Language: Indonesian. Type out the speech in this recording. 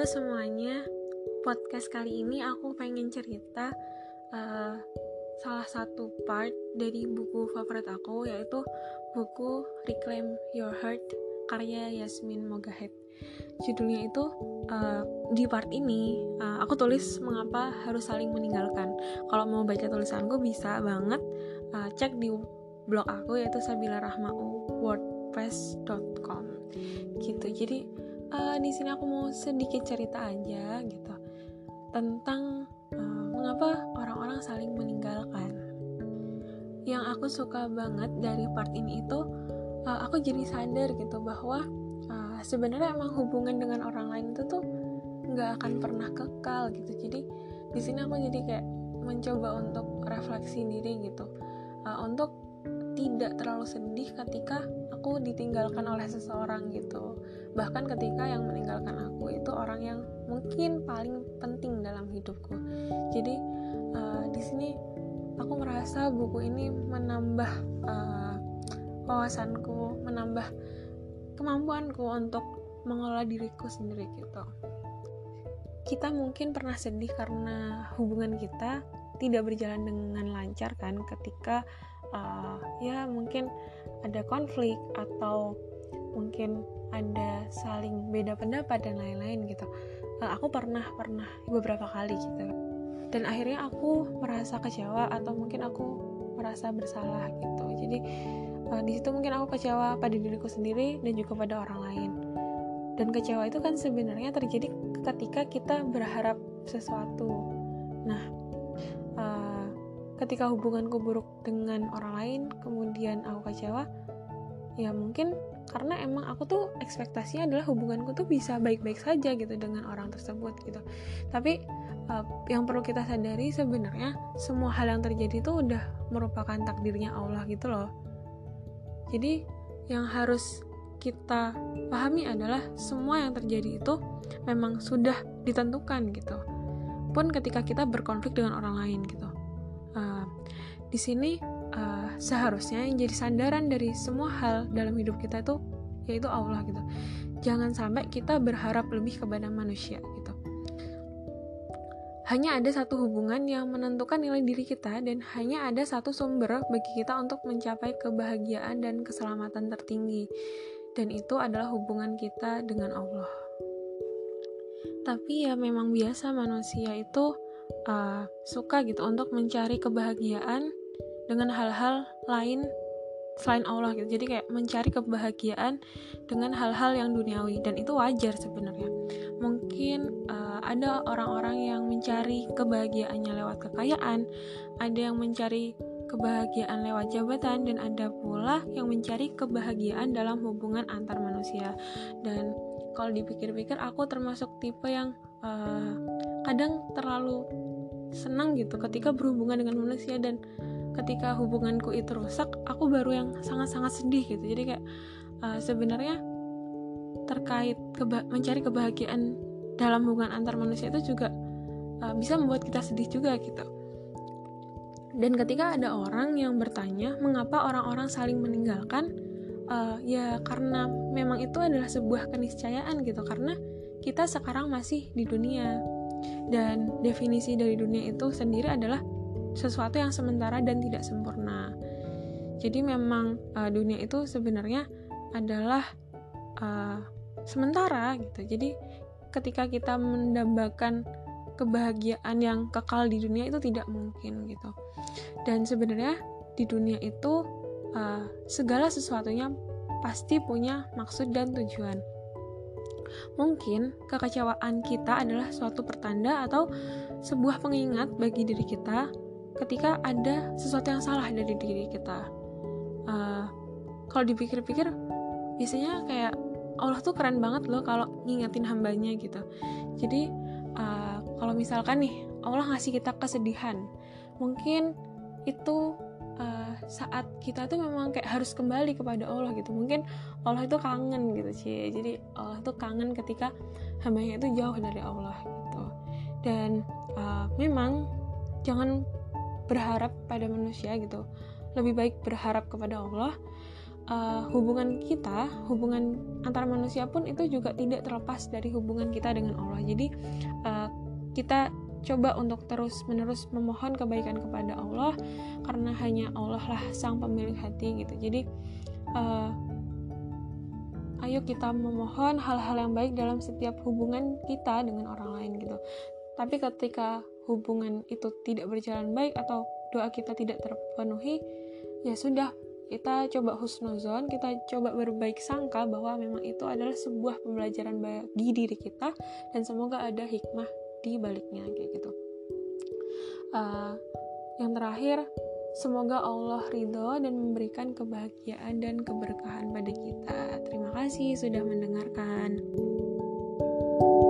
Halo semuanya, podcast kali ini aku pengen cerita uh, salah satu part dari buku favorit aku yaitu buku Reclaim Your Heart karya Yasmin Mogahed. Judulnya itu uh, di part ini uh, aku tulis mengapa harus saling meninggalkan. Kalau mau baca tulisanku bisa banget uh, cek di blog aku yaitu sabilarahmau.wordpress.com gitu. Jadi uh, di sini aku mau sedikit cerita aja gitu tentang uh, mengapa orang-orang saling meninggalkan. Yang aku suka banget dari part ini itu uh, aku jadi sadar gitu bahwa uh, sebenarnya emang hubungan dengan orang lain itu tuh nggak akan pernah kekal gitu. Jadi di sini aku jadi kayak mencoba untuk refleksi diri gitu, uh, untuk tidak terlalu sedih ketika aku ditinggalkan oleh seseorang gitu. Bahkan ketika yang meninggalkan aku itu orang yang mungkin paling penting dalam hidupku. Jadi uh, di sini aku merasa buku ini menambah uh, wawasanku menambah kemampuanku untuk mengelola diriku sendiri gitu. Kita mungkin pernah sedih karena hubungan kita tidak berjalan dengan lancar kan ketika uh, ya mungkin ada konflik atau mungkin ada saling beda pendapat dan lain-lain gitu. Uh, aku pernah pernah beberapa kali gitu. Dan akhirnya aku merasa kecewa atau mungkin aku merasa bersalah gitu. Jadi uh, di situ mungkin aku kecewa pada diriku sendiri dan juga pada orang lain. Dan kecewa itu kan sebenarnya terjadi ketika kita berharap sesuatu. Nah uh, ketika hubunganku buruk dengan orang lain kemudian aku kecewa ya mungkin karena emang aku tuh ekspektasinya adalah hubunganku tuh bisa baik-baik saja gitu dengan orang tersebut gitu. Tapi uh, yang perlu kita sadari sebenarnya semua hal yang terjadi itu udah merupakan takdirnya Allah gitu loh. Jadi yang harus kita pahami adalah semua yang terjadi itu memang sudah ditentukan gitu pun ketika kita berkonflik dengan orang lain gitu. Uh, di sini uh, seharusnya yang jadi sandaran dari semua hal dalam hidup kita itu yaitu Allah gitu. Jangan sampai kita berharap lebih kepada manusia gitu. Hanya ada satu hubungan yang menentukan nilai diri kita dan hanya ada satu sumber bagi kita untuk mencapai kebahagiaan dan keselamatan tertinggi. Dan itu adalah hubungan kita dengan Allah tapi ya memang biasa manusia itu uh, suka gitu untuk mencari kebahagiaan dengan hal-hal lain selain Allah gitu. Jadi kayak mencari kebahagiaan dengan hal-hal yang duniawi dan itu wajar sebenarnya. Mungkin uh, ada orang-orang yang mencari kebahagiaannya lewat kekayaan, ada yang mencari kebahagiaan lewat jabatan dan ada pula yang mencari kebahagiaan dalam hubungan antar manusia. Dan kalau dipikir-pikir aku termasuk tipe yang uh, kadang terlalu senang gitu ketika berhubungan dengan manusia dan ketika hubunganku itu rusak aku baru yang sangat-sangat sedih gitu. Jadi kayak uh, sebenarnya terkait keba mencari kebahagiaan dalam hubungan antar manusia itu juga uh, bisa membuat kita sedih juga gitu. Dan ketika ada orang yang bertanya mengapa orang-orang saling meninggalkan uh, ya karena memang itu adalah sebuah keniscayaan gitu karena kita sekarang masih di dunia. Dan definisi dari dunia itu sendiri adalah sesuatu yang sementara dan tidak sempurna. Jadi memang uh, dunia itu sebenarnya adalah uh, sementara gitu. Jadi ketika kita mendambakan kebahagiaan yang kekal di dunia itu tidak mungkin gitu. Dan sebenarnya di dunia itu uh, segala sesuatunya pasti punya maksud dan tujuan Mungkin kekecewaan kita adalah suatu pertanda atau sebuah pengingat bagi diri kita ketika ada sesuatu yang salah dari diri kita. Uh, kalau dipikir-pikir, biasanya kayak Allah tuh keren banget loh kalau ngingetin hambanya gitu. Jadi uh, kalau misalkan nih Allah ngasih kita kesedihan, mungkin itu uh, saat kita tuh memang kayak harus kembali kepada Allah gitu. Mungkin Allah itu kangen gitu sih jadi Allah tuh kangen ketika hambanya itu jauh dari Allah gitu. Dan uh, memang jangan berharap pada manusia gitu. Lebih baik berharap kepada Allah. Uh, hubungan kita, hubungan antara manusia pun itu juga tidak terlepas dari hubungan kita dengan Allah. Jadi uh, kita coba untuk terus-menerus memohon kebaikan kepada Allah karena hanya Allah lah sang pemilik hati gitu. Jadi uh, ayo kita memohon hal-hal yang baik dalam setiap hubungan kita dengan orang lain gitu. Tapi ketika hubungan itu tidak berjalan baik atau doa kita tidak terpenuhi, ya sudah kita coba husnuzon, kita coba berbaik sangka bahwa memang itu adalah sebuah pembelajaran bagi diri kita dan semoga ada hikmah di baliknya kayak gitu. Uh, yang terakhir, semoga Allah ridho dan memberikan kebahagiaan dan keberkahan pada kita. Terima kasih sudah mendengarkan. thank you